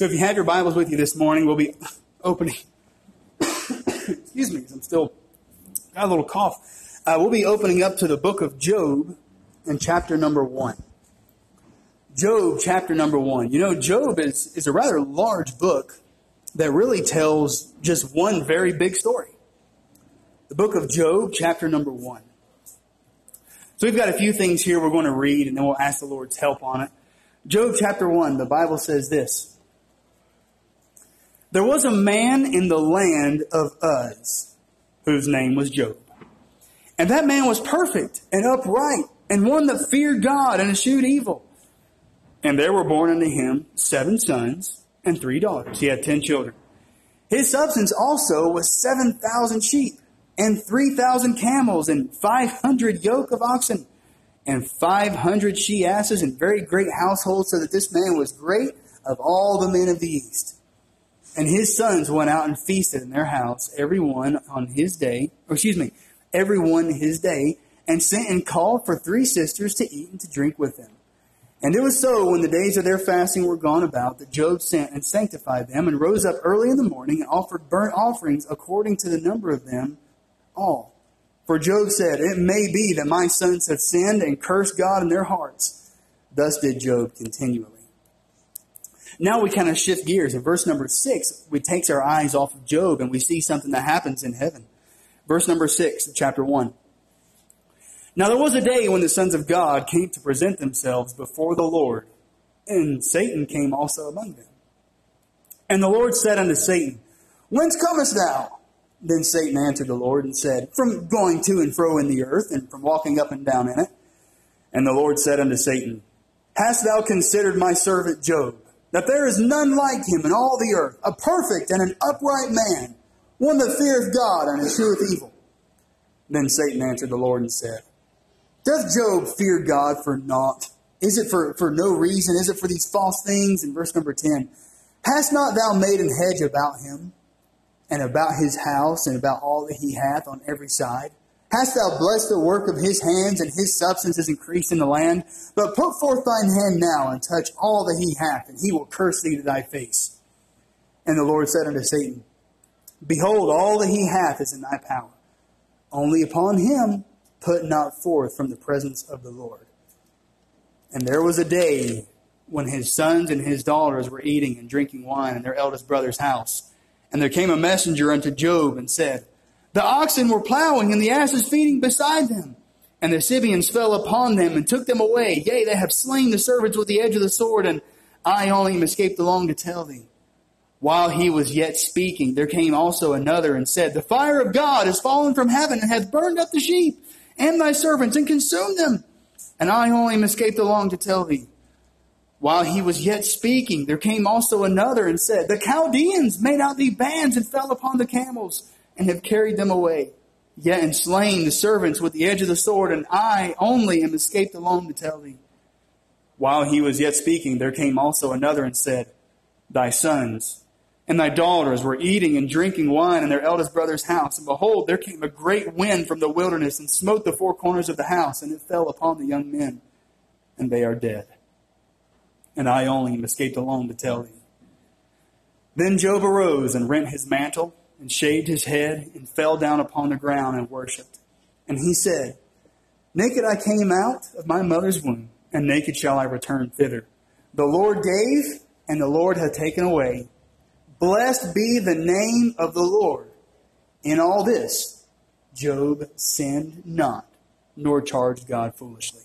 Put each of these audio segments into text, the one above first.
So if you have your Bibles with you this morning, we'll be opening. Excuse me, I'm still got a little cough. Uh, we'll be opening up to the book of Job in chapter number one. Job, chapter number one. You know, Job is, is a rather large book that really tells just one very big story. The book of Job, chapter number one. So we've got a few things here we're going to read and then we'll ask the Lord's help on it. Job chapter one, the Bible says this. There was a man in the land of Uz whose name was Job. And that man was perfect and upright and one that feared God and eschewed evil. And there were born unto him seven sons and three daughters. He had ten children. His substance also was seven thousand sheep and three thousand camels and five hundred yoke of oxen and five hundred she asses and very great households so that this man was great of all the men of the east. And his sons went out and feasted in their house, every one on his day, or excuse me, every one his day, and sent and called for three sisters to eat and to drink with them. And it was so when the days of their fasting were gone about that Job sent and sanctified them and rose up early in the morning and offered burnt offerings according to the number of them all. For Job said, It may be that my sons have sinned and cursed God in their hearts. Thus did Job continually. Now we kind of shift gears. In verse number six, we takes our eyes off of Job and we see something that happens in heaven. Verse number six chapter one. Now there was a day when the sons of God came to present themselves before the Lord, and Satan came also among them. And the Lord said unto Satan, Whence comest thou? Then Satan answered the Lord and said, From going to and fro in the earth, and from walking up and down in it. And the Lord said unto Satan, Hast thou considered my servant Job? That there is none like him in all the earth, a perfect and an upright man, one that feareth God and escheweth evil. Then Satan answered the Lord and said, Doth Job fear God for naught? Is it for, for no reason? Is it for these false things? In verse number 10, Hast not thou made an hedge about him, and about his house, and about all that he hath on every side? Hast thou blessed the work of his hands, and his substance is increased in the land? But put forth thine hand now, and touch all that he hath, and he will curse thee to thy face. And the Lord said unto Satan, Behold, all that he hath is in thy power. Only upon him put not forth from the presence of the Lord. And there was a day when his sons and his daughters were eating and drinking wine in their eldest brother's house. And there came a messenger unto Job and said, the oxen were plowing and the asses feeding beside them. And the Sabeans fell upon them and took them away. Yea, they have slain the servants with the edge of the sword, and I only am escaped along to tell thee. While he was yet speaking, there came also another and said, The fire of God is fallen from heaven and hath burned up the sheep and thy servants and consumed them. And I only am escaped along to tell thee. While he was yet speaking, there came also another and said, The Chaldeans made out thee bands and fell upon the camels and have carried them away, yet and slain the servants with the edge of the sword, and I only am escaped alone to tell thee. While he was yet speaking, there came also another and said, Thy sons and thy daughters were eating and drinking wine in their eldest brother's house. And behold, there came a great wind from the wilderness and smote the four corners of the house, and it fell upon the young men, and they are dead. And I only am escaped alone to tell thee. Then Job arose and rent his mantle and shaved his head and fell down upon the ground and worshipped. And he said, Naked I came out of my mother's womb, and naked shall I return thither. The Lord gave, and the Lord hath taken away. Blessed be the name of the Lord. In all this, Job sinned not, nor charged God foolishly.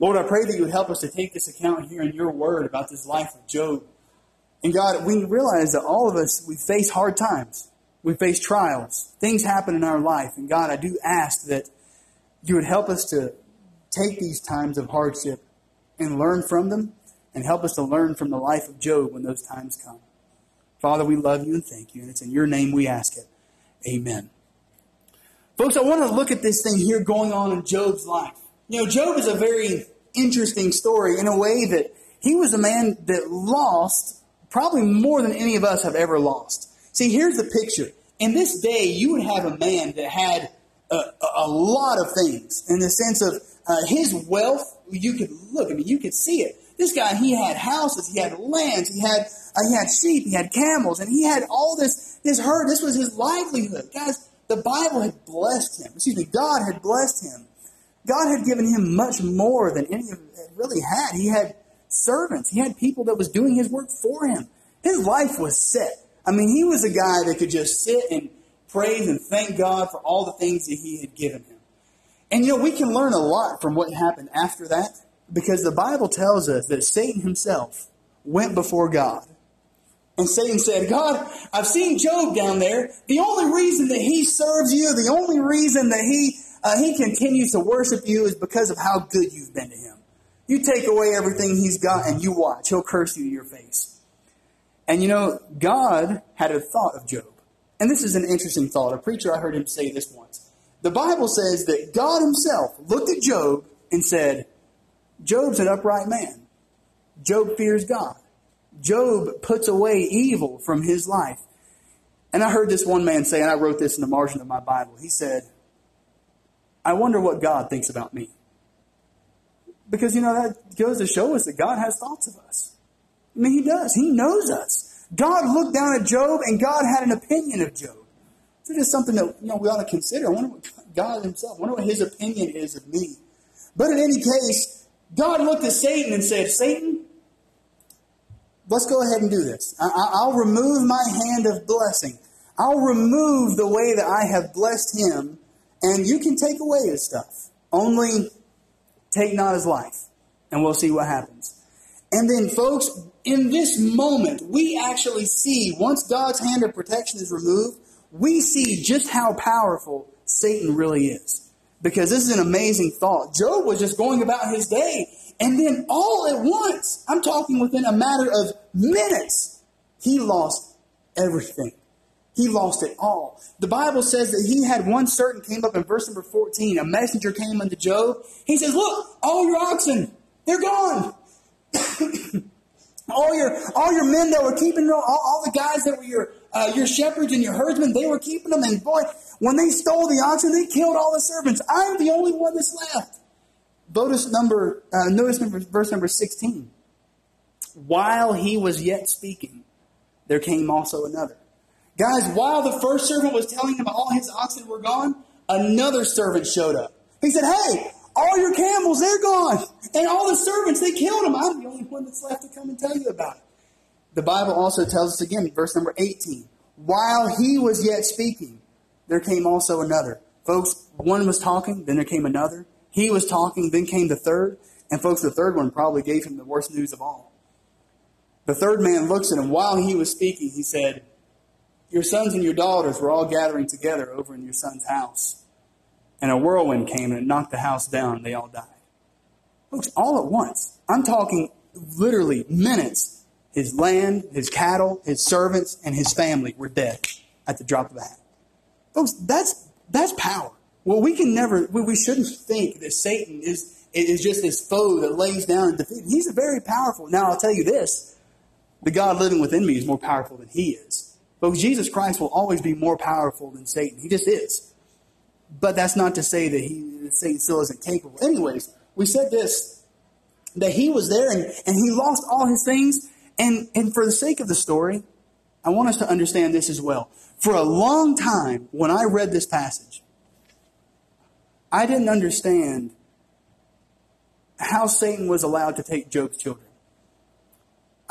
Lord, I pray that you would help us to take this account here in your word about this life of Job. And God, we realize that all of us, we face hard times. We face trials. Things happen in our life. And God, I do ask that you would help us to take these times of hardship and learn from them and help us to learn from the life of Job when those times come. Father, we love you and thank you. And it's in your name we ask it. Amen. Folks, I want to look at this thing here going on in Job's life. You know, Job is a very interesting story in a way that he was a man that lost probably more than any of us have ever lost. See, here's the picture. In this day, you would have a man that had a, a lot of things in the sense of uh, his wealth. You could look, I mean, you could see it. This guy, he had houses, he had lands, he had uh, he had sheep, he had camels, and he had all this his herd. This was his livelihood, guys. The Bible had blessed him. Excuse me, God had blessed him. God had given him much more than any of really had. He had servants. He had people that was doing his work for him. His life was set. I mean, he was a guy that could just sit and praise and thank God for all the things that he had given him. And you know, we can learn a lot from what happened after that because the Bible tells us that Satan himself went before God. And Satan said, God, I've seen Job down there. The only reason that he serves you, the only reason that he, uh, he continues to worship you is because of how good you've been to him. You take away everything he's got and you watch. He'll curse you to your face. And you know, God had a thought of Job. And this is an interesting thought. A preacher, I heard him say this once. The Bible says that God himself looked at Job and said, Job's an upright man. Job fears God. Job puts away evil from his life. And I heard this one man say, and I wrote this in the margin of my Bible. He said, I wonder what God thinks about me. Because, you know, that goes to show us that God has thoughts of us. I mean, He does. He knows us. God looked down at Job and God had an opinion of Job. So just something that, you know, we ought to consider. I wonder what God Himself, I wonder what His opinion is of me. But in any case, God looked at Satan and said, Satan, let's go ahead and do this. I, will remove my hand of blessing. I'll remove the way that I have blessed him, and you can take away his stuff. Only take not his life, and we'll see what happens. And then, folks, in this moment, we actually see, once God's hand of protection is removed, we see just how powerful Satan really is. Because this is an amazing thought. Job was just going about his day, and then all at once, I'm talking within a matter of minutes, he lost everything. He lost it all. The Bible says that he had one certain came up in verse number 14. A messenger came unto Job. He says, Look, all your oxen, they're gone. all your all your men that were keeping all, all the guys that were your uh, your shepherds and your herdsmen, they were keeping them. And boy, when they stole the oxen, they killed all the servants. I'm the only one that's left. Notice number, uh, notice number, verse number 16. While he was yet speaking, there came also another. Guys, while the first servant was telling him all his oxen were gone, another servant showed up. He said, Hey, all your camels, they're gone. And all the servants, they killed them. I'm the only one that's left to come and tell you about it. The Bible also tells us again, verse number 18. While he was yet speaking, there came also another. Folks, one was talking, then there came another. He was talking, then came the third. And folks, the third one probably gave him the worst news of all. The third man looks at him. While he was speaking, he said, Your sons and your daughters were all gathering together over in your son's house. And a whirlwind came and it knocked the house down and they all died. Folks, all at once. I'm talking literally minutes. His land, his cattle, his servants, and his family were dead at the drop of a hat. Folks, that's, that's power. Well, we can never, we shouldn't think that Satan is, is just this foe that lays down and defeats. He's a very powerful. Now, I'll tell you this the God living within me is more powerful than he is. But Jesus Christ will always be more powerful than Satan. He just is. But that's not to say that, he, that Satan still isn't capable. Anyways, we said this that he was there and, and he lost all his things. And, and for the sake of the story, I want us to understand this as well. For a long time, when I read this passage, I didn't understand how Satan was allowed to take Job's children.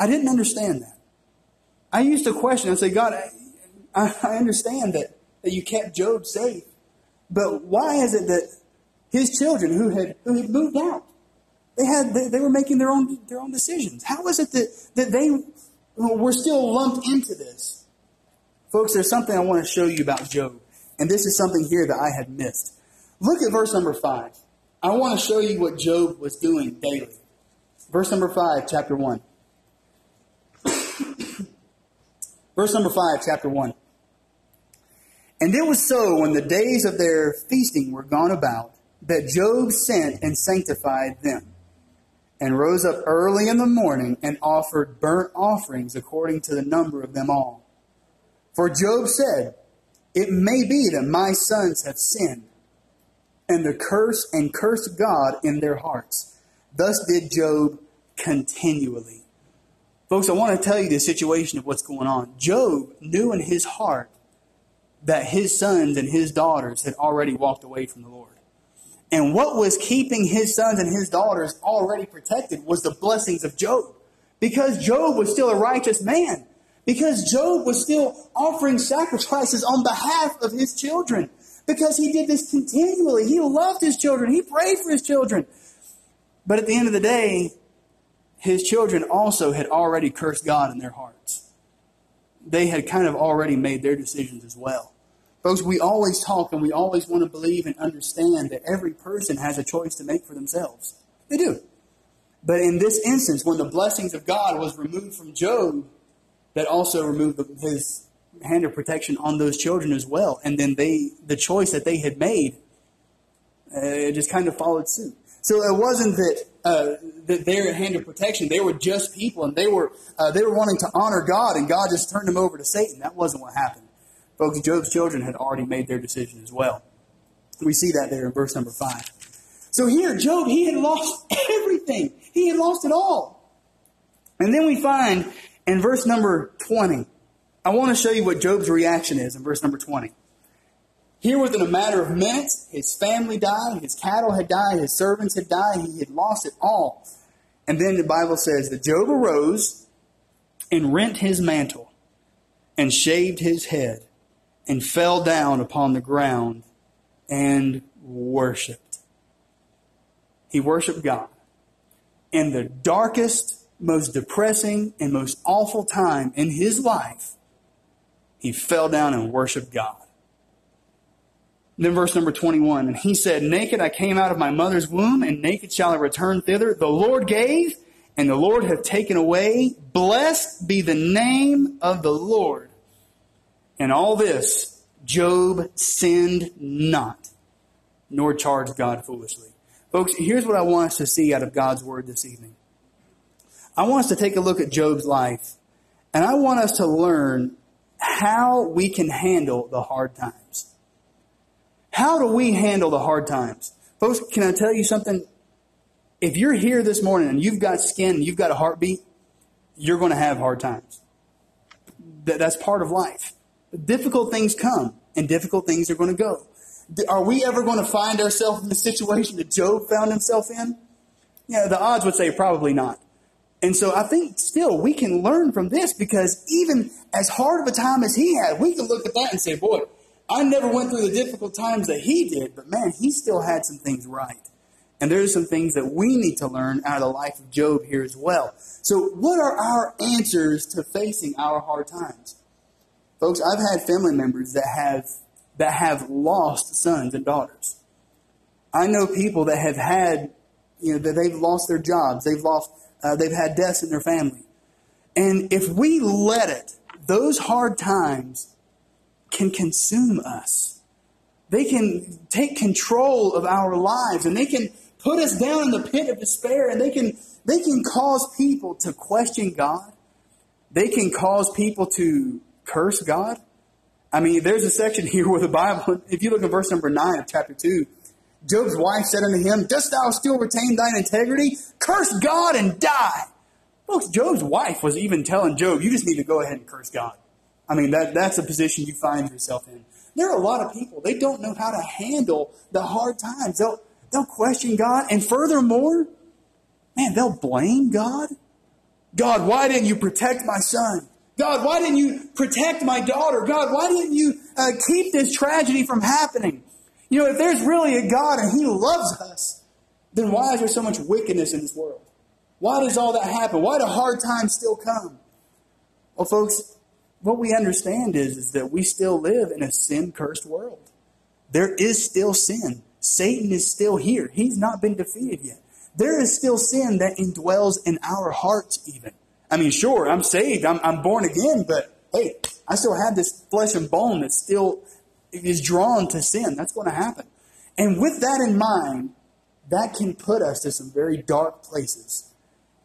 I didn't understand that. I used to question and say, God, I, I understand that, that you kept Job safe, but why is it that his children who had, who had moved out, they had, they, they were making their own, their own decisions. How is it that, that they were still lumped into this? Folks, there's something I want to show you about Job. And this is something here that I had missed. Look at verse number 5. I want to show you what Job was doing daily. Verse number 5, chapter 1. Verse number 5, chapter 1. And it was so when the days of their feasting were gone about that Job sent and sanctified them, and rose up early in the morning and offered burnt offerings according to the number of them all. For Job said, It may be that my sons have sinned and the curse and cursed God in their hearts. Thus did Job continually. Folks, I want to tell you the situation of what's going on. Job knew in his heart that his sons and his daughters had already walked away from the Lord. And what was keeping his sons and his daughters already protected was the blessings of Job. Because Job was still a righteous man. Because Job was still offering sacrifices on behalf of his children. Because he did this continually. He loved his children. He prayed for his children. But at the end of the day, his children also had already cursed God in their hearts. They had kind of already made their decisions as well. Folks, we always talk and we always want to believe and understand that every person has a choice to make for themselves. They do. But in this instance, when the blessings of God was removed from Job, that also removed his hand of protection on those children as well. And then they, the choice that they had made, uh, just kind of followed suit. So it wasn't that uh, that their hand of protection. They were just people, and they were uh, they were wanting to honor God, and God just turned them over to Satan. That wasn't what happened, folks. Job's children had already made their decision as well. We see that there in verse number five. So here, Job, he had lost everything. He had lost it all. And then we find in verse number 20, I want to show you what Job's reaction is in verse number 20. Here, within a matter of minutes, his family died, his cattle had died, his servants had died, he had lost it all. And then the Bible says that Job arose and rent his mantle and shaved his head and fell down upon the ground and worshiped. He worshiped God. In the darkest, most depressing, and most awful time in his life, he fell down and worshiped God. Then verse number 21, and he said, Naked I came out of my mother's womb, and naked shall I return thither. The Lord gave, and the Lord hath taken away. Blessed be the name of the Lord. And all this, Job sinned not, nor charged God foolishly. Folks, here's what I want us to see out of God's word this evening. I want us to take a look at Job's life, and I want us to learn how we can handle the hard times. How do we handle the hard times? Folks, can I tell you something? If you're here this morning and you've got skin you've got a heartbeat, you're going to have hard times. That's part of life. Difficult things come and difficult things are going to go. Are we ever going to find ourselves in the situation that Job found himself in? Yeah, the odds would say probably not. And so I think still we can learn from this because even as hard of a time as he had, we can look at that and say, boy, I never went through the difficult times that he did, but man, he still had some things right. And there's some things that we need to learn out of the life of Job here as well. So, what are our answers to facing our hard times? Folks, I've had family members that have that have lost sons and daughters. I know people that have had, you know, that they've lost their jobs, they've lost, uh, they've had deaths in their family, and if we let it, those hard times can consume us. They can take control of our lives and they can put us down in the pit of despair and they can, they can cause people to question God. They can cause people to curse God. I mean, there's a section here where the Bible, if you look at verse number 9 of chapter 2, Job's wife said unto him, Dost thou still retain thine integrity? Curse God and die. Folks, Job's wife was even telling Job, you just need to go ahead and curse God. I mean, that, that's a position you find yourself in. There are a lot of people, they don't know how to handle the hard times. They'll, they'll question God. And furthermore, man, they'll blame God. God, why didn't you protect my son? God, why didn't you protect my daughter? God, why didn't you uh, keep this tragedy from happening? You know, if there's really a God and He loves us, then why is there so much wickedness in this world? Why does all that happen? Why do hard times still come? Well, folks, what we understand is, is that we still live in a sin cursed world. There is still sin. Satan is still here. He's not been defeated yet. There is still sin that indwells in our hearts, even. I mean, sure, I'm saved, I'm, I'm born again, but hey, I still have this flesh and bone that still is drawn to sin. That's going to happen. And with that in mind, that can put us to some very dark places.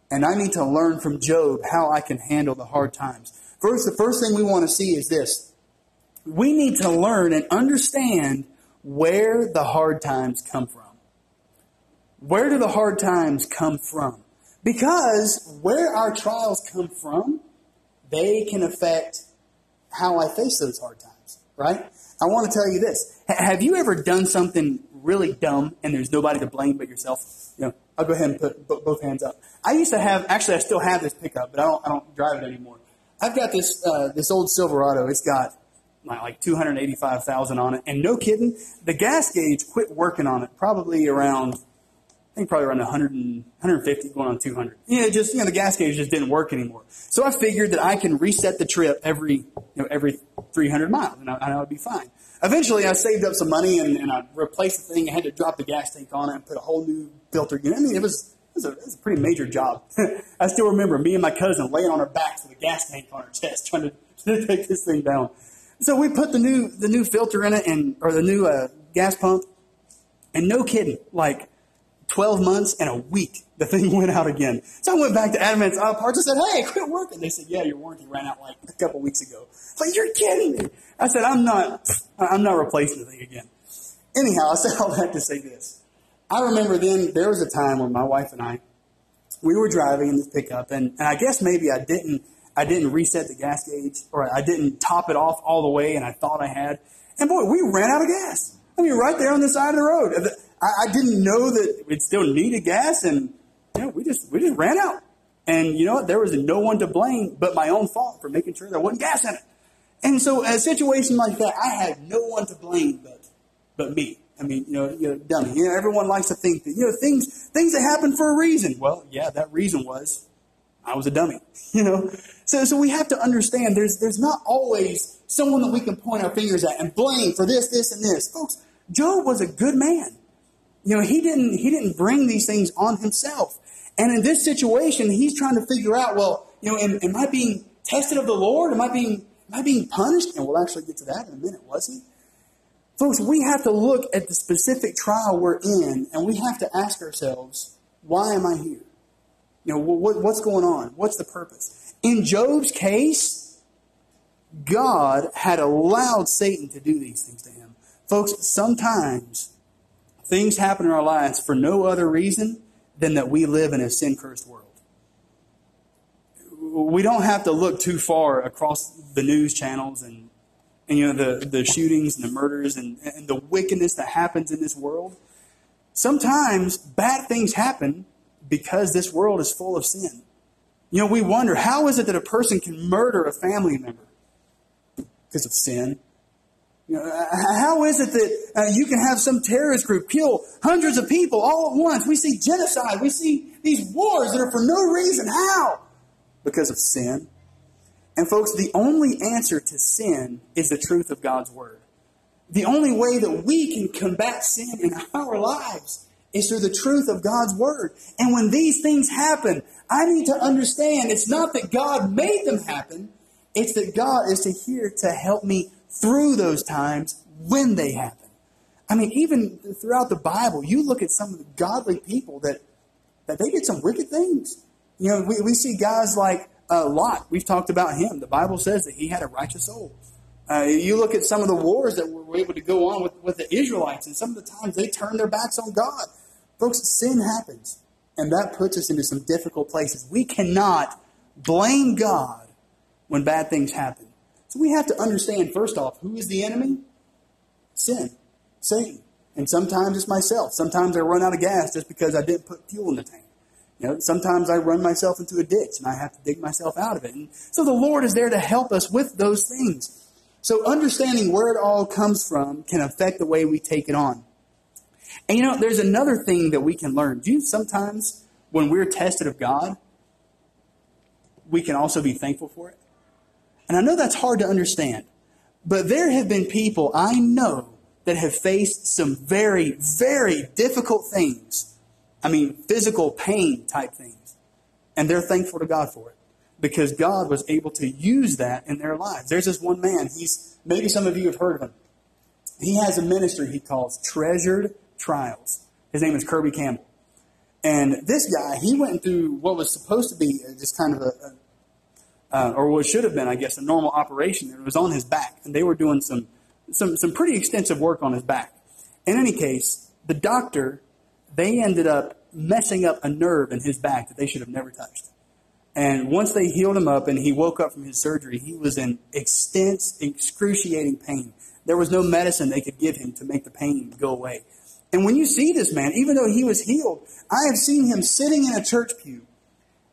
And I need to learn from Job how I can handle the hard times. First, the first thing we want to see is this. We need to learn and understand where the hard times come from. Where do the hard times come from? Because where our trials come from, they can affect how I face those hard times, right? I want to tell you this. Have you ever done something really dumb and there's nobody to blame but yourself? You know, I'll go ahead and put both hands up. I used to have, actually, I still have this pickup, but I don't, I don't drive it anymore. I've got this, uh, this old Silverado. It's got like 285,000 on it. And no kidding, the gas gauge quit working on it probably around, I think probably around 100 and, 150 going on 200. Yeah, just, you know, the gas gauge just didn't work anymore. So I figured that I can reset the trip every, you know, every 300 miles and I, and I would be fine. Eventually I saved up some money and, and I replaced the thing. I had to drop the gas tank on it and put a whole new filter unit. I mean, it was, it was, a, a pretty major job. I still remember me and my cousin laying on our backs with a gas tank on our chest trying to, take this thing down. So we put the new the new filter in it and or the new uh, gas pump, and no kidding, like twelve months and a week, the thing went out again. So I went back to Advance Auto Parts and said, "Hey, it quit working." They said, "Yeah, your warranty ran out like a couple weeks ago." It's like you're kidding me. I said, "I'm not. I'm not replacing the thing again." Anyhow, I said all that to say this. I remember then there was a time when my wife and I we were driving in this pickup, and, and I guess maybe I didn't I didn't reset the gas gauge, or I didn't top it off all the way, and I thought I had. And boy, we ran out of gas. I mean, right there on the side of the road. I, I didn't know that it still needed gas, and you know, we just we just ran out. And you know what? There was no one to blame but my own fault for making sure there wasn't gas in it. And so, a situation like that, I had no one to blame but but me. I mean, you know, you know, dummy. You know, everyone likes to think that you know things things that happen for a reason. Well, yeah, that reason was I was a dummy. You know, so so we have to understand there's there's not always someone that we can point our fingers at and blame for this, this, and this. Folks, Job was a good man. You know, he didn't he didn't bring these things on himself. And in this situation, he's trying to figure out, well, you know, am, am I being tested of the Lord? Am I being am I being punished? And we'll actually get to that in a minute, was he? Folks, we have to look at the specific trial we're in, and we have to ask ourselves, why am I here? You know, what, what's going on? What's the purpose? In Job's case, God had allowed Satan to do these things to him. Folks, sometimes things happen in our lives for no other reason than that we live in a sin cursed world. We don't have to look too far across the news channels and, and you know the, the shootings and the murders and, and the wickedness that happens in this world. Sometimes bad things happen because this world is full of sin. You know, we wonder how is it that a person can murder a family member? Because of sin. You know, how is it that uh, you can have some terrorist group kill hundreds of people all at once? We see genocide. We see these wars that are for no reason. How? Because of sin. And folks, the only answer to sin is the truth of God's word. The only way that we can combat sin in our lives is through the truth of God's word. And when these things happen, I need to understand it's not that God made them happen, it's that God is to here to help me through those times when they happen. I mean, even throughout the Bible, you look at some of the godly people that, that they did some wicked things. You know, we, we see guys like uh, Lot. We've talked about him. The Bible says that he had a righteous soul. Uh, you look at some of the wars that were able to go on with, with the Israelites, and some of the times they turned their backs on God. Folks, sin happens, and that puts us into some difficult places. We cannot blame God when bad things happen. So we have to understand, first off, who is the enemy? Sin, Satan. And sometimes it's myself. Sometimes I run out of gas just because I didn't put fuel in the tank. You know, sometimes I run myself into a ditch and I have to dig myself out of it. And so the Lord is there to help us with those things. So understanding where it all comes from can affect the way we take it on. And you know, there's another thing that we can learn. Do you sometimes, when we're tested of God, we can also be thankful for it? And I know that's hard to understand, but there have been people I know that have faced some very, very difficult things. I mean, physical pain type things. And they're thankful to God for it because God was able to use that in their lives. There's this one man, he's, maybe some of you have heard of him. He has a ministry he calls Treasured Trials. His name is Kirby Campbell. And this guy, he went through what was supposed to be just kind of a, a uh, or what should have been, I guess, a normal operation. It was on his back, and they were doing some, some, some pretty extensive work on his back. In any case, the doctor, they ended up messing up a nerve in his back that they should have never touched. And once they healed him up and he woke up from his surgery, he was in extensive, excruciating pain. There was no medicine they could give him to make the pain go away. And when you see this man, even though he was healed, I have seen him sitting in a church pew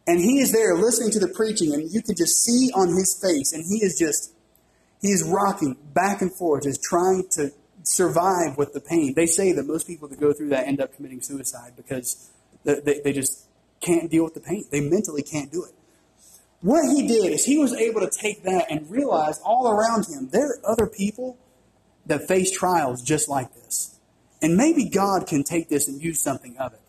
and he is there listening to the preaching and you can just see on his face and he is just, he is rocking back and forth, just trying to survive with the pain. They say that most people that go through that end up committing suicide because they, they just can't deal with the pain. They mentally can't do it. What he did is he was able to take that and realize all around him there are other people that face trials just like this. And maybe God can take this and use something of it.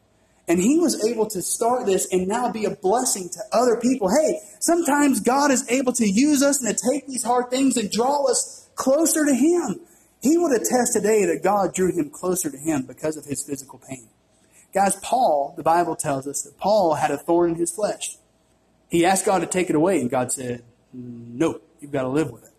And he was able to start this and now be a blessing to other people. Hey, sometimes God is able to use us and to take these hard things and draw us closer to him. He would attest today that God drew him closer to him because of his physical pain. Guys, Paul, the Bible tells us that Paul had a thorn in his flesh. He asked God to take it away, and God said, No, you've got to live with it.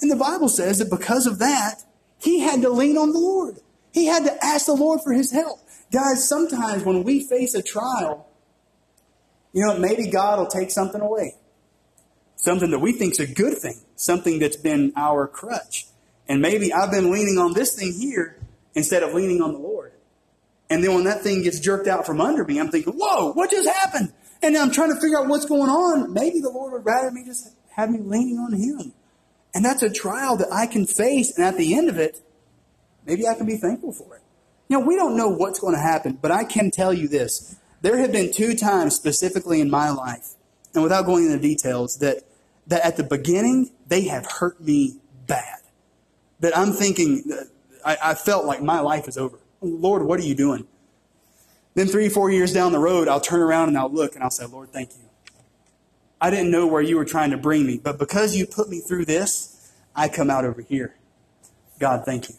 And the Bible says that because of that, he had to lean on the Lord. He had to ask the Lord for his help. Guys, sometimes when we face a trial, you know, maybe God will take something away. Something that we think is a good thing, something that's been our crutch. And maybe I've been leaning on this thing here instead of leaning on the Lord. And then when that thing gets jerked out from under me, I'm thinking, whoa, what just happened? And I'm trying to figure out what's going on. Maybe the Lord would rather me just have me leaning on Him. And that's a trial that I can face. And at the end of it, maybe I can be thankful for it. You know, we don't know what's going to happen, but I can tell you this. There have been two times specifically in my life, and without going into details, that, that at the beginning, they have hurt me bad. That I'm thinking, I, I felt like my life is over. Lord, what are you doing? Then three, four years down the road, I'll turn around and I'll look and I'll say, Lord, thank you. I didn't know where you were trying to bring me, but because you put me through this, I come out over here. God, thank you.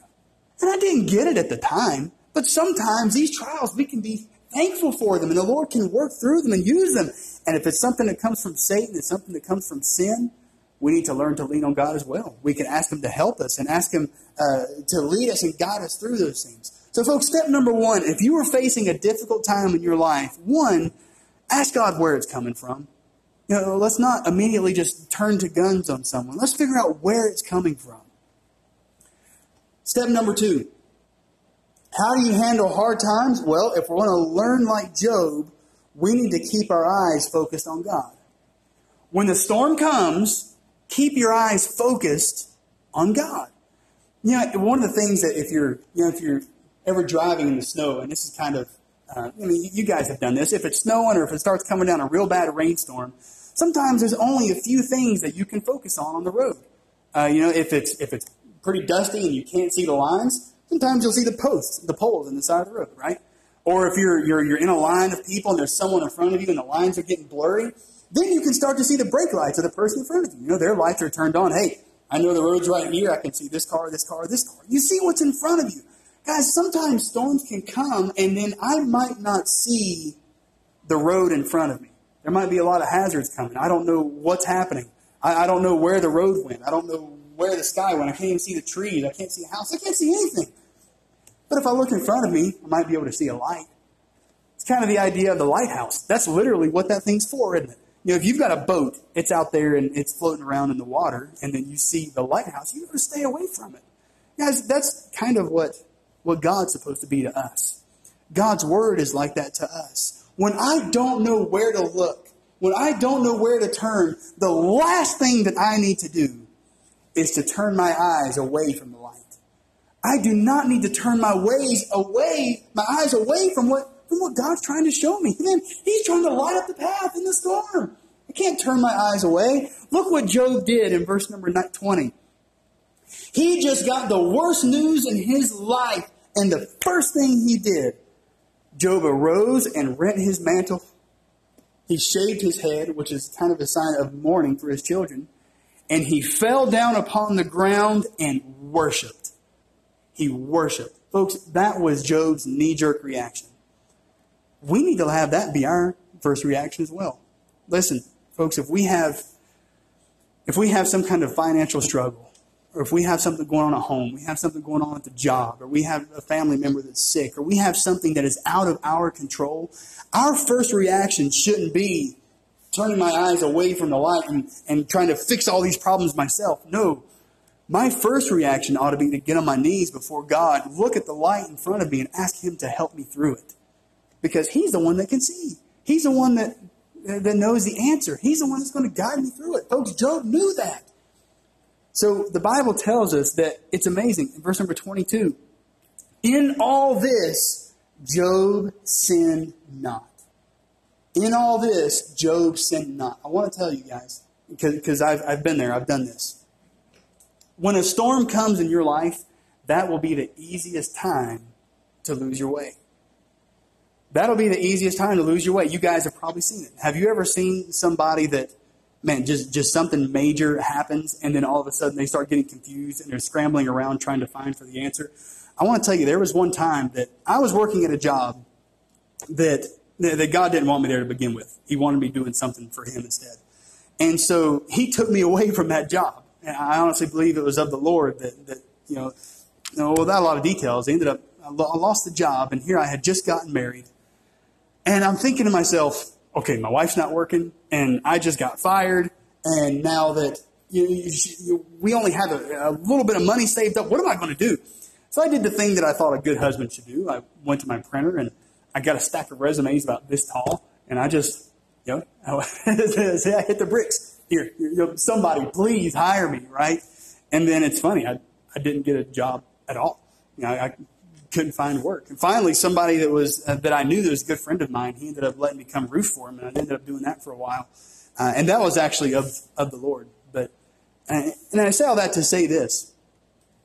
And I didn't get it at the time, but sometimes these trials, we can be thankful for them and the Lord can work through them and use them. And if it's something that comes from Satan, it's something that comes from sin, we need to learn to lean on God as well. We can ask Him to help us and ask Him uh, to lead us and guide us through those things. So, folks, step number one if you are facing a difficult time in your life, one, ask God where it's coming from. You know, let's not immediately just turn to guns on someone. Let's figure out where it's coming from. Step number two. How do you handle hard times? Well, if we're going to learn like Job, we need to keep our eyes focused on God. When the storm comes, keep your eyes focused on God. You know, one of the things that if you're, you know, if you're ever driving in the snow, and this is kind of, uh, I mean, you guys have done this. If it's snowing or if it starts coming down a real bad rainstorm, sometimes there's only a few things that you can focus on on the road. Uh, you know, if it's if it's pretty dusty and you can't see the lines, sometimes you'll see the posts, the poles in the side of the road, right? Or if you're you're you're in a line of people and there's someone in front of you and the lines are getting blurry, then you can start to see the brake lights of the person in front of you. You know, their lights are turned on. Hey, I know the road's right here. I can see this car, this car, this car. You see what's in front of you. Guys, sometimes storms can come and then I might not see the road in front of me. There might be a lot of hazards coming. I don't know what's happening. I, I don't know where the road went. I don't know where the sky went. I can't even see the trees. I can't see a house. I can't see anything. But if I look in front of me, I might be able to see a light. It's kind of the idea of the lighthouse. That's literally what that thing's for, isn't it? You know, if you've got a boat, it's out there and it's floating around in the water, and then you see the lighthouse, you to stay away from it. Guys, that's kind of what what God's supposed to be to us. God's word is like that to us. When I don't know where to look, when I don't know where to turn, the last thing that I need to do is to turn my eyes away from the light. I do not need to turn my ways away, my eyes away from what from what God's trying to show me. Man, He's trying to light up the path in the storm. I can't turn my eyes away. Look what Job did in verse number 20. He just got the worst news in his life and the first thing he did, Job arose and rent his mantle. He shaved his head, which is kind of a sign of mourning for his children. And he fell down upon the ground and worshiped. He worshiped. Folks, that was Job's knee jerk reaction. We need to have that be our first reaction as well. Listen, folks, if we have if we have some kind of financial struggle, or if we have something going on at home, we have something going on at the job, or we have a family member that's sick, or we have something that is out of our control, our first reaction shouldn't be turning my eyes away from the light and, and trying to fix all these problems myself. No. My first reaction ought to be to get on my knees before God, look at the light in front of me, and ask Him to help me through it. Because He's the one that can see. He's the one that, that knows the answer. He's the one that's going to guide me through it. Folks, Job knew that. So the Bible tells us that it's amazing. In verse number 22, in all this, Job sinned not. In all this, Job sinned not. I want to tell you guys, because I've, I've been there, I've done this. When a storm comes in your life, that will be the easiest time to lose your way. That'll be the easiest time to lose your way. You guys have probably seen it. Have you ever seen somebody that man, just, just something major happens, and then all of a sudden they start getting confused and they're scrambling around trying to find for the answer. I want to tell you, there was one time that I was working at a job that, that God didn't want me there to begin with. He wanted me doing something for Him instead. And so He took me away from that job. And I honestly believe it was of the Lord that, that you know, you know, without a lot of details, I ended up, I lost the job, and here I had just gotten married. And I'm thinking to myself, okay, my wife's not working, and I just got fired, and now that you, you, you, we only have a, a, little bit of money saved up, what am I going to do? So I did the thing that I thought a good husband should do. I went to my printer and I got a stack of resumes about this tall, and I just, you know, I, I hit the bricks. Here, somebody, please hire me, right? And then it's funny, I, I didn't get a job at all. You know, I, couldn't find work. And finally, somebody that was uh, that I knew that was a good friend of mine, he ended up letting me come roof for him, and I ended up doing that for a while. Uh, and that was actually of of the Lord. But uh, and I say all that to say this: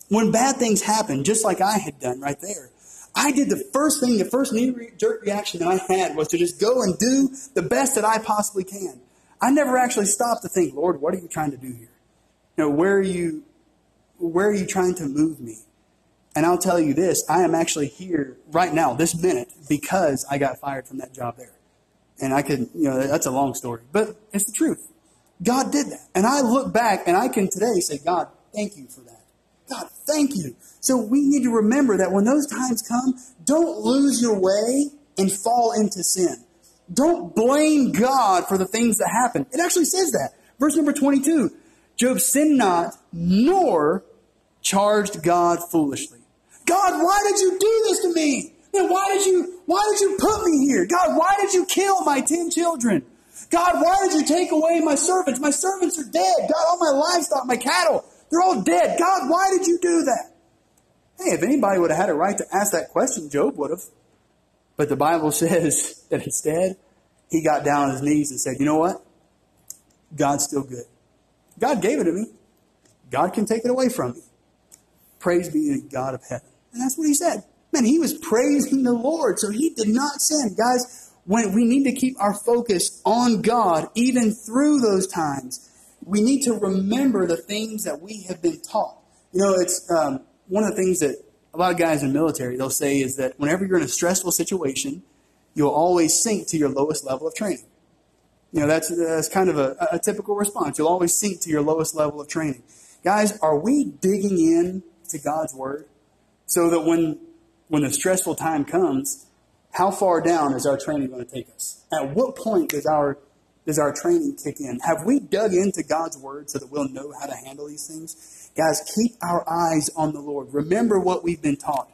when bad things happen, just like I had done right there, I did the first thing, the first knee jerk reaction that I had was to just go and do the best that I possibly can. I never actually stopped to think, Lord, what are you trying to do here? You know, where are you, where are you trying to move me? And I'll tell you this I am actually here right now, this minute, because I got fired from that job there. And I could, you know, that's a long story, but it's the truth. God did that. And I look back and I can today say, God, thank you for that. God, thank you. So we need to remember that when those times come, don't lose your way and fall into sin. Don't blame God for the things that happen. It actually says that. Verse number 22 Job sinned not, nor charged God foolishly. God, why did you do this to me? Man, why did you, why did you put me here? God, why did you kill my ten children? God, why did you take away my servants? My servants are dead. God, all my livestock, my cattle, they're all dead. God, why did you do that? Hey, if anybody would have had a right to ask that question, Job would have. But the Bible says that instead, he got down on his knees and said, You know what? God's still good. God gave it to me. God can take it away from me. Praise be to God of heaven. And that's what he said. Man, he was praising the Lord, so he did not sin. Guys, when we need to keep our focus on God even through those times, we need to remember the things that we have been taught. You know, it's um, one of the things that a lot of guys in the military they'll say is that whenever you're in a stressful situation, you'll always sink to your lowest level of training. You know, that's, that's kind of a, a typical response. You'll always sink to your lowest level of training. Guys, are we digging in to God's Word? so that when when the stressful time comes, how far down is our training going to take us? At what point does our does our training kick in? Have we dug into God's word so that we'll know how to handle these things? Guys, keep our eyes on the Lord. Remember what we've been taught.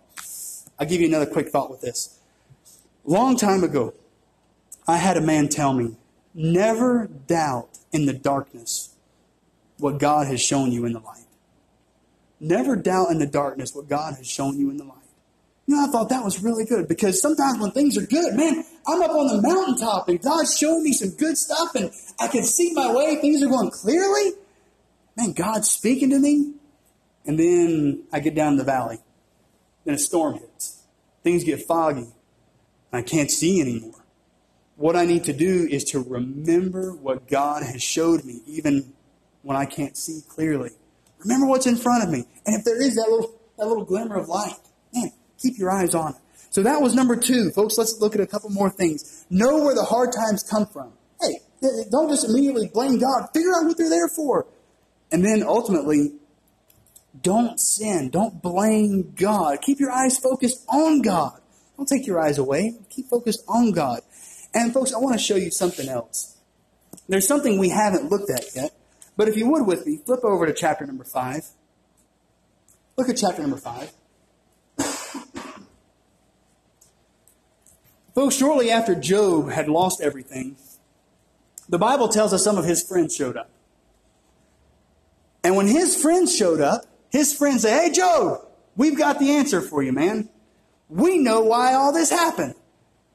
I'll give you another quick thought with this. Long time ago, I had a man tell me, never doubt in the darkness what God has shown you in the light. Never doubt in the darkness what God has shown you in the light. You know, I thought that was really good because sometimes when things are good, man, I'm up on the mountaintop and God's showing me some good stuff and I can see my way. Things are going clearly. Man, God's speaking to me. And then I get down in the valley. Then a storm hits. Things get foggy. I can't see anymore. What I need to do is to remember what God has showed me, even when I can't see clearly. Remember what's in front of me. And if there is that little, that little glimmer of light, man, keep your eyes on it. So that was number two. Folks, let's look at a couple more things. Know where the hard times come from. Hey, don't just immediately blame God. Figure out what they're there for. And then ultimately, Don't sin. Don't blame God. Keep your eyes focused on God. Don't take your eyes away. Keep focused on God. And folks, I want to show you something else. There's something we haven't looked at yet. But if you would with me, flip over to chapter number 5. Look at chapter number 5. Folks, shortly after Job had lost everything, the Bible tells us some of his friends showed up. And when his friends showed up, his friends say, Hey, Job, we've got the answer for you, man. We know why all this happened.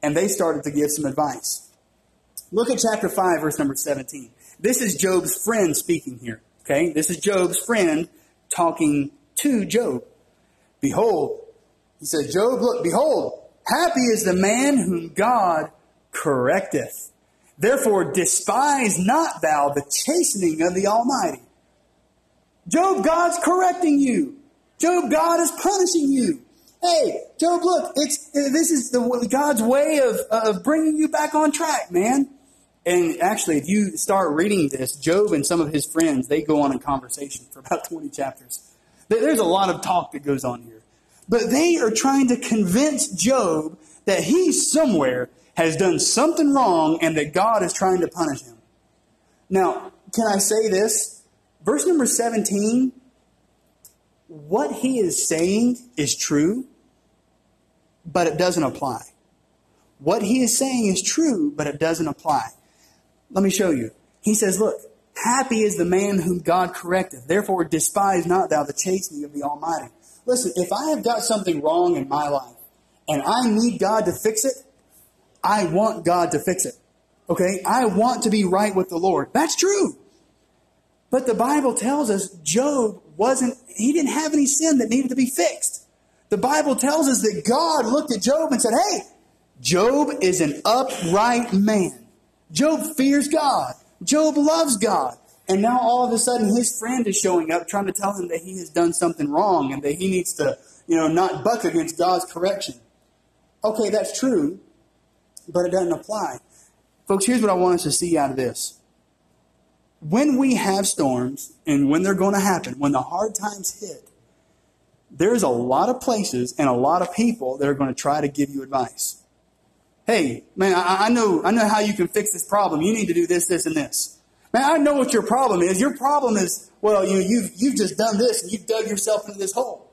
And they started to give some advice. Look at chapter 5, verse number 17. This is Job's friend speaking here. Okay? This is Job's friend talking to Job. Behold, he said, Job, look, behold, happy is the man whom God correcteth. Therefore, despise not thou the chastening of the Almighty. Job, God's correcting you. Job, God is punishing you. Hey, Job, look, it's this is the God's way of of bringing you back on track, man. And actually, if you start reading this, Job and some of his friends they go on a conversation for about twenty chapters. There's a lot of talk that goes on here, but they are trying to convince Job that he somewhere has done something wrong and that God is trying to punish him. Now, can I say this? Verse number 17, what he is saying is true, but it doesn't apply. What he is saying is true, but it doesn't apply. Let me show you. He says, Look, happy is the man whom God correcteth. Therefore, despise not thou the chastening of the Almighty. Listen, if I have got something wrong in my life and I need God to fix it, I want God to fix it. Okay? I want to be right with the Lord. That's true. But the Bible tells us Job wasn't, he didn't have any sin that needed to be fixed. The Bible tells us that God looked at Job and said, Hey, Job is an upright man. Job fears God. Job loves God. And now all of a sudden his friend is showing up trying to tell him that he has done something wrong and that he needs to, you know, not buck against God's correction. Okay, that's true, but it doesn't apply. Folks, here's what I want us to see out of this. When we have storms and when they're going to happen, when the hard times hit, there's a lot of places and a lot of people that are going to try to give you advice. Hey, man, I, I, know, I know how you can fix this problem. You need to do this, this, and this. Man, I know what your problem is. Your problem is, well, you, you've, you've just done this and you've dug yourself into this hole.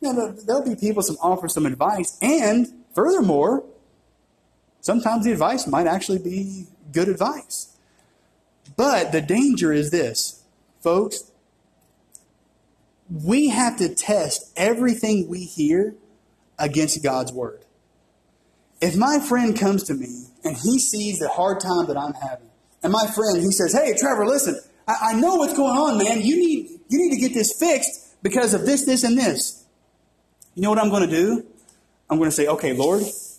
You know, there'll be people some offer some advice. And furthermore, sometimes the advice might actually be good advice. But the danger is this, folks, we have to test everything we hear against God's word. If my friend comes to me and he sees the hard time that I'm having, and my friend he says, "Hey, Trevor, listen, I, I know what's going on, man. You need you need to get this fixed because of this, this, and this." You know what I'm going to do? I'm going to say, "Okay, Lord, is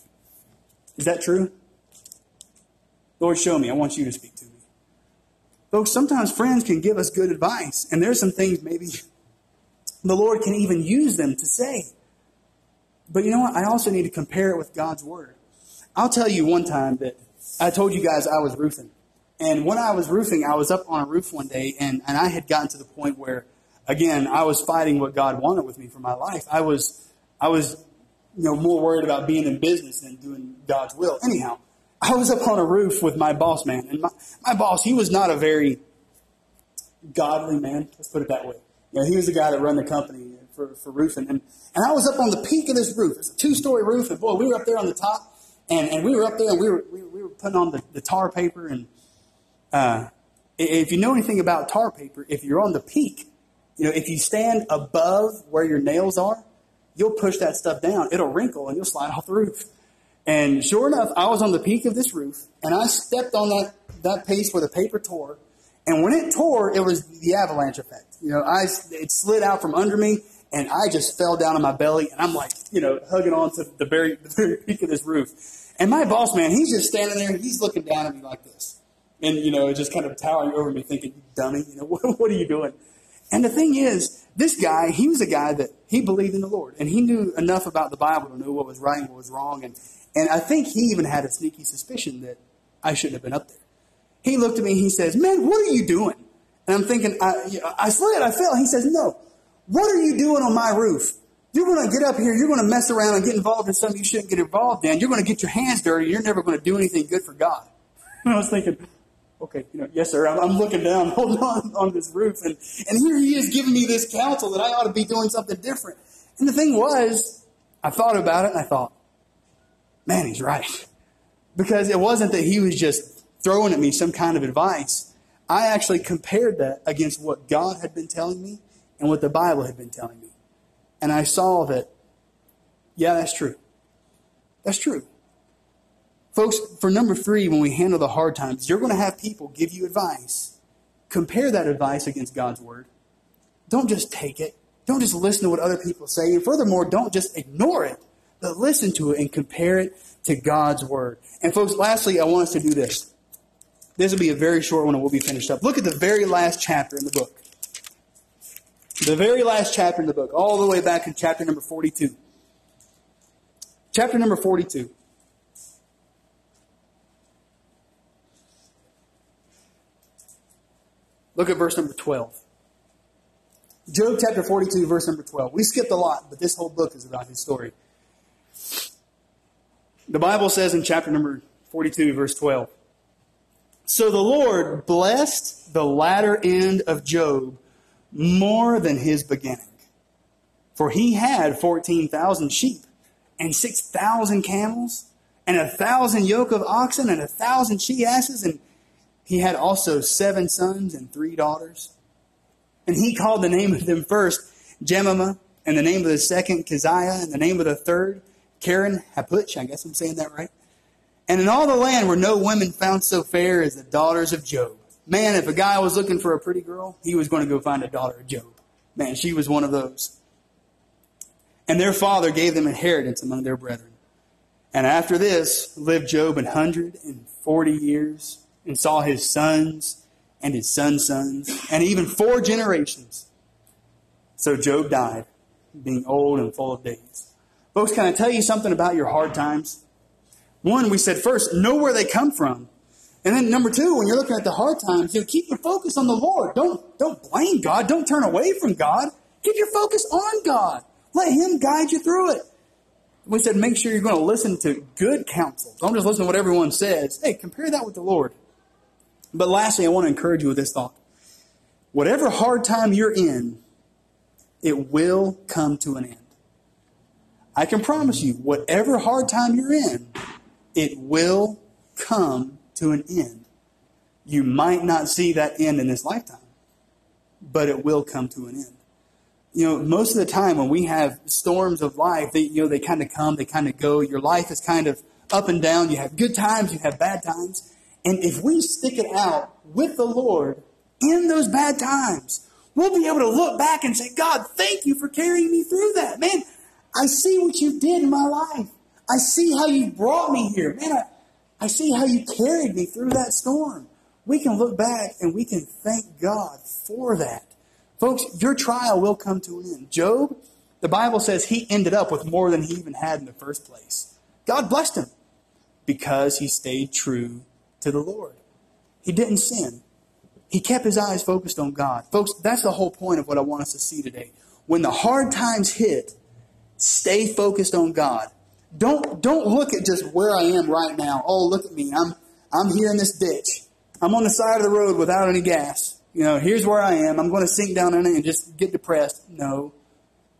that true? Lord, show me. I want you to speak to me." Folks, sometimes friends can give us good advice, and there's some things maybe the Lord can even use them to say. But you know what? I also need to compare it with God's Word. I'll tell you one time that I told you guys I was roofing. And when I was roofing, I was up on a roof one day, and, and I had gotten to the point where, again, I was fighting what God wanted with me for my life. I was, I was, you know, more worried about being in business than doing God's will. Anyhow, I was up on a roof with my boss man, and my, my boss, he was not a very godly man. Let's put it that way. You know, he was the guy that run the company for, for roofing. And, and I was up on the peak of this roof. It's a two story roof. And boy, we were up there on the top. And, and we were up there and we were, we, we were putting on the, the tar paper. And uh, if you know anything about tar paper, if you're on the peak, you know, if you stand above where your nails are, you'll push that stuff down. It'll wrinkle and you'll slide off the roof. And sure enough, I was on the peak of this roof and I stepped on that, that piece where the paper tore. And when it tore, it was the avalanche effect. You know, I it slid out from under me, and I just fell down on my belly, and I'm like, you know, hugging on to the very, the very peak of this roof. And my boss man, he's just standing there, and he's looking down at me like this, and you know, just kind of towering over me, thinking, "You dummy, you know, what, what are you doing?" And the thing is, this guy, he was a guy that he believed in the Lord, and he knew enough about the Bible to know what was right and what was wrong, and and I think he even had a sneaky suspicion that I shouldn't have been up there. He looked at me, and he says, "Man, what are you doing?" And I'm thinking, I, I slid, I fell. He says, no. What are you doing on my roof? You're going to get up here, you're going to mess around and get involved in something you shouldn't get involved in. You're going to get your hands dirty, you're never going to do anything good for God. And I was thinking, okay, you know, yes, sir, I'm, I'm looking down, holding on on this roof, and, and here he is giving me this counsel that I ought to be doing something different. And the thing was, I thought about it and I thought, man, he's right. Because it wasn't that he was just throwing at me some kind of advice. I actually compared that against what God had been telling me and what the Bible had been telling me. And I saw that, yeah, that's true. That's true. Folks, for number three, when we handle the hard times, you're going to have people give you advice. Compare that advice against God's word. Don't just take it. Don't just listen to what other people say. And furthermore, don't just ignore it, but listen to it and compare it to God's word. And folks, lastly, I want us to do this. This will be a very short one and we'll be finished up. Look at the very last chapter in the book. The very last chapter in the book, all the way back in chapter number 42. Chapter number 42. Look at verse number 12. Job chapter 42, verse number 12. We skipped a lot, but this whole book is about his story. The Bible says in chapter number 42, verse 12 So the Lord blessed the latter end of Job more than his beginning. For he had 14,000 sheep and 6,000 camels and a thousand yoke of oxen and a thousand she asses and he had also seven sons and three daughters. And he called the name of them first Jemimah, and the name of the second Keziah, and the name of the third Keren Happuch. I guess I'm saying that right. And in all the land were no women found so fair as the daughters of Job. Man, if a guy was looking for a pretty girl, he was going to go find a daughter of Job. Man, she was one of those. And their father gave them inheritance among their brethren. And after this lived Job an hundred and forty years and saw his sons and his sons' sons and even four generations. So Job died, being old and full of days. Folks, can I tell you something about your hard times? One, we said first, know where they come from. And then number two, when you're looking at the hard times, you know, keep your focus on the Lord. Don't, don't blame God. Don't turn away from God. Keep your focus on God. Let Him guide you through it. We said make sure you're going to listen to good counsel. Don't just listen to what everyone says. Hey, compare that with the Lord. But lastly, I want to encourage you with this thought. Whatever hard time you're in, it will come to an end. I can promise you, whatever hard time you're in, it will come to an end. You might not see that end in this lifetime, but it will come to an end. You know, most of the time when we have storms of life, they, you know, they kind of come, they kind of go. Your life is kind of up and down. You have good times, you have bad times. And if we stick it out with the Lord in those bad times, we'll be able to look back and say, God, thank you for carrying me through that. Man, I see what you did in my life. I see how you brought me here. Man, I, I see how you carried me through that storm. We can look back and we can thank God for that. Folks, your trial will come to an end. Job, the Bible says he ended up with more than he even had in the first place. God blessed him because he stayed true to the Lord. He didn't sin. He kept his eyes focused on God. Folks, that's the whole point of what I want us to see today. When the hard times hit, stay focused on God. Don't don't look at just where I am right now. Oh, look at me. I'm I'm here in this ditch. I'm on the side of the road without any gas. You know, here's where I am. I'm going to sink down in it and just get depressed. No.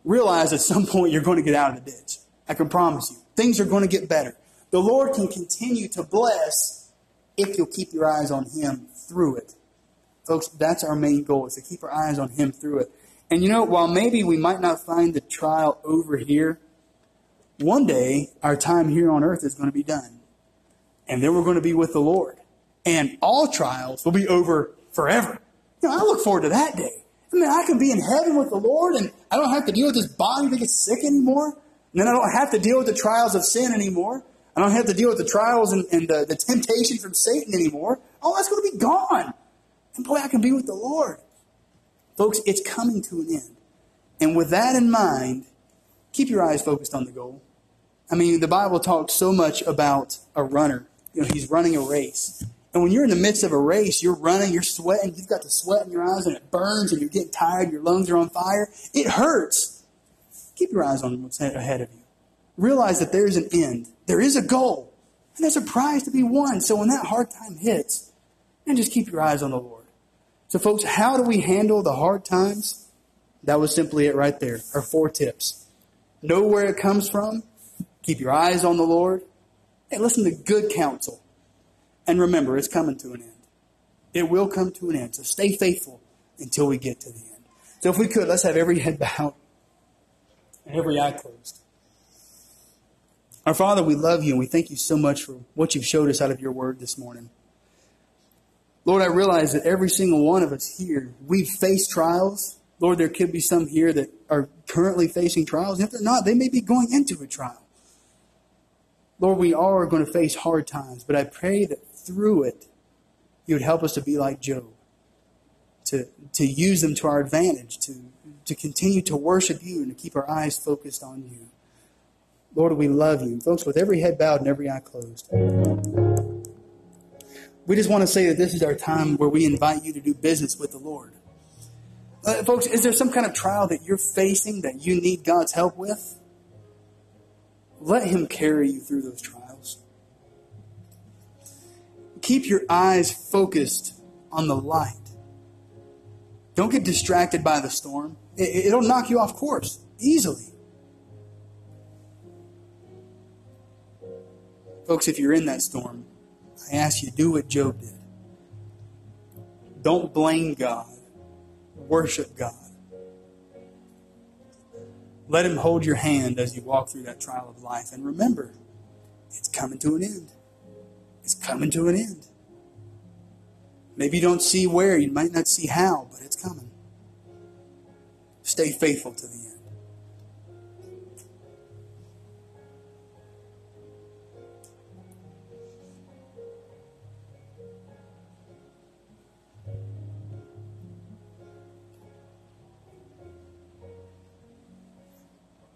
Realize at some point you're going to get out of the ditch. I can promise you. Things are going to get better. The Lord can continue to bless if you'll keep your eyes on Him through it. Folks, that's our main goal, is to keep our eyes on Him through it. And you know, while maybe we might not find the trial over here, one day our time here on earth is going to be done. And then we're going to be with the Lord. And all trials will be over forever. You know, I look forward to that day. I mean, I can be in heaven with the Lord and I don't have to deal with this body that gets sick anymore. And then I don't have to deal with the trials of sin anymore. I don't have to deal with the trials and, and the, the temptation from Satan anymore. All that's going to be gone. And boy, I can be with the Lord. Folks, it's coming to an end. And with that in mind, keep your eyes focused on the goal. I mean, the Bible talks so much about a runner. You know, he's running a race. And when you're in the midst of a race, you're running, you're sweating, you've got the sweat in your eyes and it burns and you're getting tired, your lungs are on fire. It hurts. Keep your eyes on what's ahead of you. Realize that there is an end. There is a goal. And there's a prize to be won. So when that hard time hits, then just keep your eyes on the Lord. So folks, how do we handle the hard times? That was simply it right there. Our four tips. Know where it comes from. Keep your eyes on the Lord. And listen to good counsel. And remember, it's coming to an end. It will come to an end. So stay faithful until we get to the end. So if we could, let's have every head bowed and every eye closed. Our Father, we love you and we thank you so much for what you've showed us out of your word this morning. Lord, I realize that every single one of us here, we've faced trials. Lord, there could be some here that are currently facing trials. If they're not, they may be going into a trial. Lord, we are going to face hard times, but I pray that through it, you would help us to be like Job, to, to use them to our advantage, to, to continue to worship you and to keep our eyes focused on you. Lord, we love you. Folks, with every head bowed and every eye closed, we just want to say that this is our time where we invite you to do business with the Lord. Uh, folks, is there some kind of trial that you're facing that you need God's help with? Let Him carry you through those trials. Keep your eyes focused on the light. Don't get distracted by the storm. It'll knock you off course easily. Folks, if you're in that storm, I ask you do what Job did. Don't blame God. Worship God. Let Him hold your hand as you walk through that trial of life. And remember, it's coming to an end. It's coming to an end. Maybe you don't see where, you might not see how, but it's coming. Stay faithful to the end.